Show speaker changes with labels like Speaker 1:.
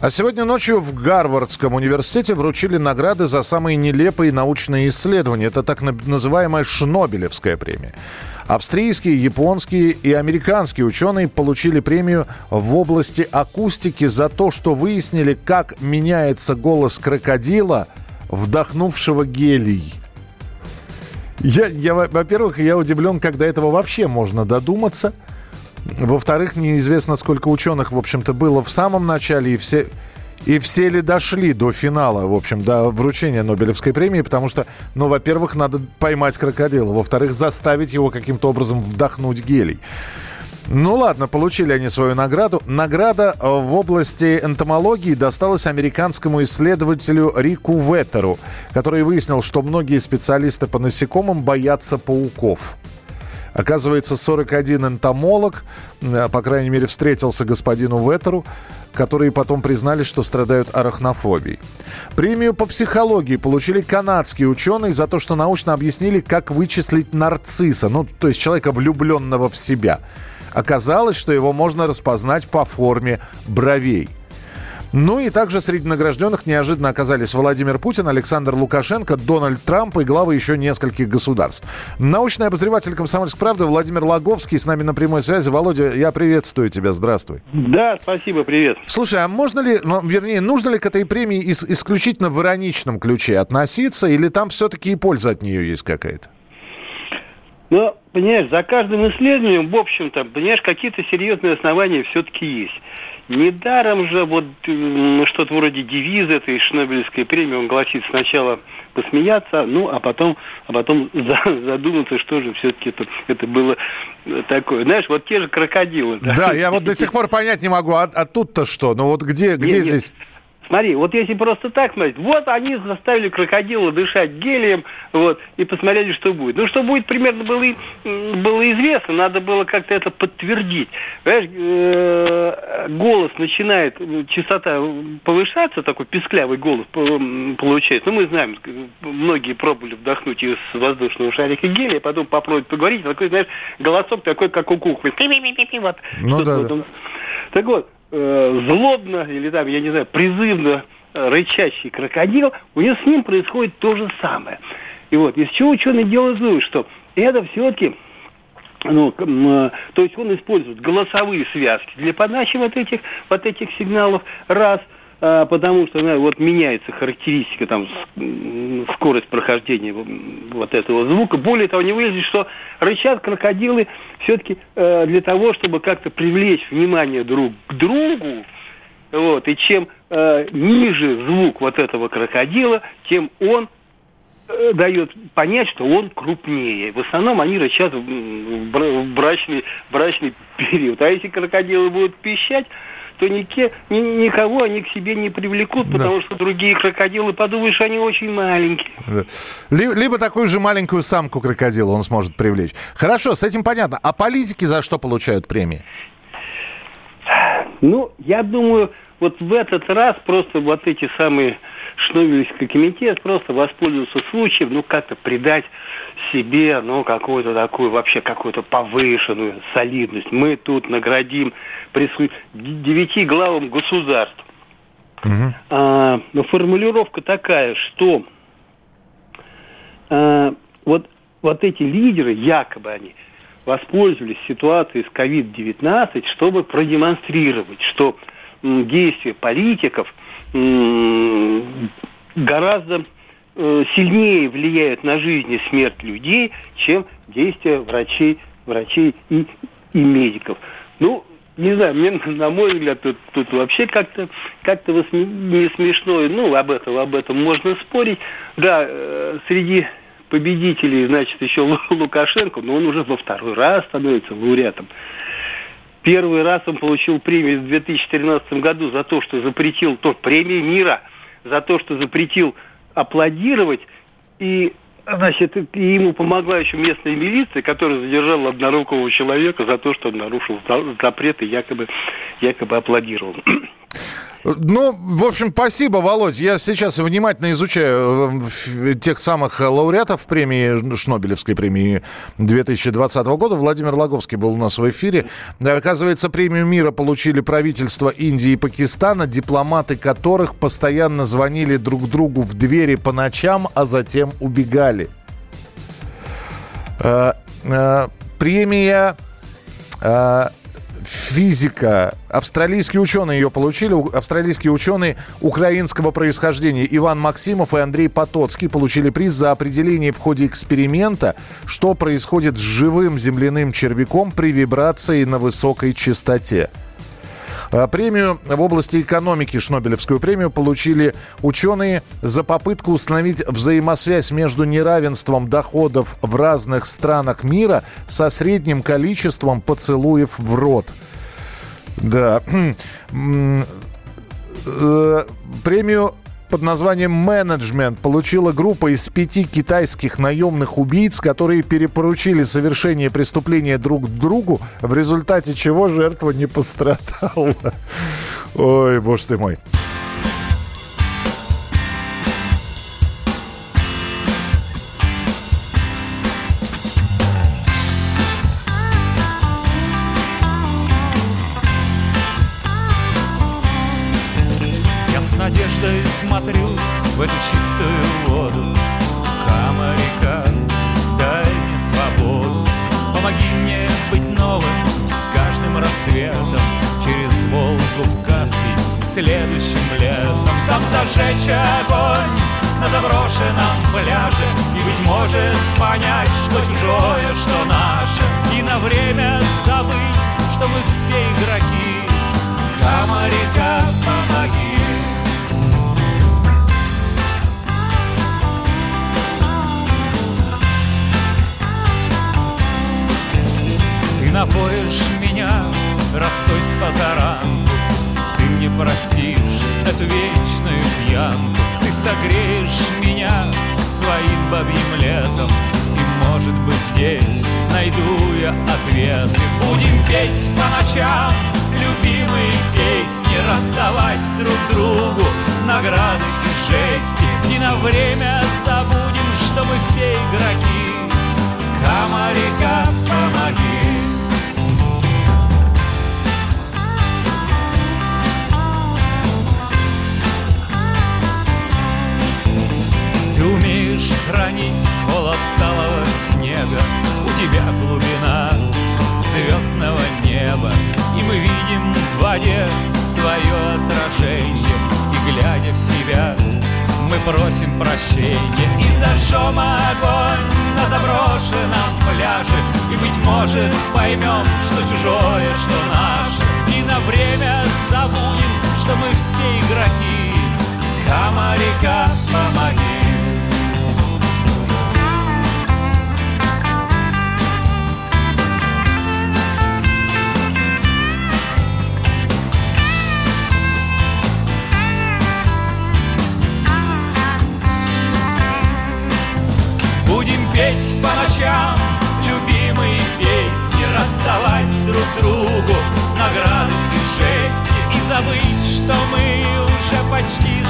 Speaker 1: А сегодня ночью в Гарвардском университете вручили награды за самые нелепые научные исследования. Это так называемая Шнобелевская премия. Австрийские, японские и американские ученые получили премию в области акустики за то, что выяснили, как меняется голос крокодила, вдохнувшего гелий. Я, я, во-первых, я удивлен, когда этого вообще можно додуматься – во-вторых, неизвестно, сколько ученых, в общем-то, было в самом начале, и все, и все ли дошли до финала, в общем, до вручения Нобелевской премии, потому что, ну, во-первых, надо поймать крокодила, во-вторых, заставить его каким-то образом вдохнуть гелий. Ну ладно, получили они свою награду. Награда э, в области энтомологии досталась американскому исследователю Рику Веттеру, который выяснил, что многие специалисты по насекомым боятся пауков. Оказывается, 41 энтомолог, э, по крайней мере, встретился господину Ветеру, которые потом признали, что страдают арахнофобией. Премию по психологии получили канадские ученые за то, что научно объяснили, как вычислить нарцисса, ну, то есть человека, влюбленного в себя. Оказалось, что его можно распознать по форме бровей – ну и также среди награжденных неожиданно оказались Владимир Путин, Александр Лукашенко, Дональд Трамп и главы еще нескольких государств. Научный обозреватель «Комсомольской правды» Владимир Лаговский с нами на прямой связи. Володя, я приветствую тебя, здравствуй.
Speaker 2: Да, спасибо, привет.
Speaker 1: Слушай, а можно ли, ну, вернее, нужно ли к этой премии ис- исключительно в ироничном ключе относиться, или там все-таки и польза от нее есть какая-то?
Speaker 2: Ну, понимаешь, за каждым исследованием, в общем-то, понимаешь, какие-то серьезные основания все-таки есть. Недаром же вот что-то вроде девиза этой Шнобелевской премии, он гласит сначала посмеяться, ну, а потом, а потом задуматься, что же все-таки это, это было такое. Знаешь, вот те же крокодилы.
Speaker 1: Да, да я вот до сих пор понять не могу, а, а тут-то что? Ну вот где, где нет, здесь... Нет.
Speaker 2: Смотри, вот если просто так смотреть, вот они заставили крокодила дышать гелием, вот, и посмотрели, что будет. Ну, что будет, примерно было, было известно, надо было как-то это подтвердить. Понимаешь, э, голос начинает, частота повышаться, такой песклявый голос получается. Ну, мы знаем, многие пробовали вдохнуть из воздушного шарика гелия, потом попробовать поговорить, такой, знаешь, голосок такой, как у куклы. Вот, ну, да, да. Так вот, э, злобно или там, я не знаю, призывно э, рычащий крокодил, у него с ним происходит то же самое. И вот, из чего ученые делают вывод, что это все-таки ну, э, то есть он использует голосовые связки для подачи вот этих, вот этих сигналов, раз – потому что ну, вот меняется характеристика, там, скорость прохождения вот этого звука. Более того, не выяснилось, что рычат крокодилы все-таки э, для того, чтобы как-то привлечь внимание друг к другу, вот, и чем э, ниже звук вот этого крокодила, тем он дает понять, что он крупнее. В основном они рычат в брачный, брачный период. А если крокодилы будут пищать, то нике, ни, никого они к себе не привлекут, потому да. что другие крокодилы подумают, что они очень маленькие. Да.
Speaker 1: Либо такую же маленькую самку крокодила он сможет привлечь. Хорошо, с этим понятно. А политики за что получают премии?
Speaker 2: Ну, я думаю, вот в этот раз просто вот эти самые Шнобелевский комитет просто воспользовался случаем, ну, как-то придать себе, ну, какую-то такую, вообще какую-то повышенную солидность. Мы тут наградим прису... девяти главам государств. Угу. А, но формулировка такая, что а, вот, вот эти лидеры, якобы они, воспользовались ситуацией с COVID-19, чтобы продемонстрировать, что действия политиков гораздо э, сильнее влияют на жизнь и смерть людей, чем действия врачей, врачей и, и медиков. Ну, не знаю, мне, на мой взгляд, тут, тут вообще как-то как не смешно. Ну, об этом, об этом можно спорить. Да, э, среди победителей, значит, еще Лукашенко, но он уже во второй раз становится лауреатом. Первый раз он получил премию в 2013 году за то, что запретил, то премию мира, за то, что запретил аплодировать и Значит, и ему помогла еще местная милиция, которая задержала однорукого человека за то, что он нарушил запрет и якобы, якобы аплодировал.
Speaker 1: Ну, в общем, спасибо, Володь. Я сейчас внимательно изучаю э, тех самых лауреатов премии, Шнобелевской премии 2020 года. Владимир Логовский был у нас в эфире. Оказывается, премию мира получили правительства Индии и Пакистана, дипломаты которых постоянно звонили друг другу в двери по ночам, а затем убегали. Э, э, премия физика. Австралийские ученые ее получили. Австралийские ученые украинского происхождения Иван Максимов и Андрей Потоцкий получили приз за определение в ходе эксперимента, что происходит с живым земляным червяком при вибрации на высокой частоте. А премию в области экономики, Шнобелевскую премию, получили ученые за попытку установить взаимосвязь между неравенством доходов в разных странах мира со средним количеством поцелуев в рот. Да. Э, премию под названием «Менеджмент» получила группа из пяти китайских наемных убийц, которые перепоручили совершение преступления друг другу, в результате чего жертва не пострадала. Ой, боже ты мой.
Speaker 3: В эту чистую воду. Камарика, дай мне свободу. Помоги мне быть новым с каждым рассветом. Через Волгу в Каспий следующим летом. Там зажечь огонь на заброшенном пляже. И, быть может, понять, что чужое, что наше. И на время забыть, что мы все игроки. Камарика, пьянку Ты согреешь меня своим бабьим летом. И, может быть, здесь найду я ответы Будем петь по ночам любимые песни Раздавать друг другу награды и жести. И на время забудем, в воде свое отражение. И глядя в себя мы просим прощения. И зажжем огонь на заброшенном пляже. И, быть может, поймем, что чужое, что наше. И на время забудем, что мы все игроки. Камарика, помоги уже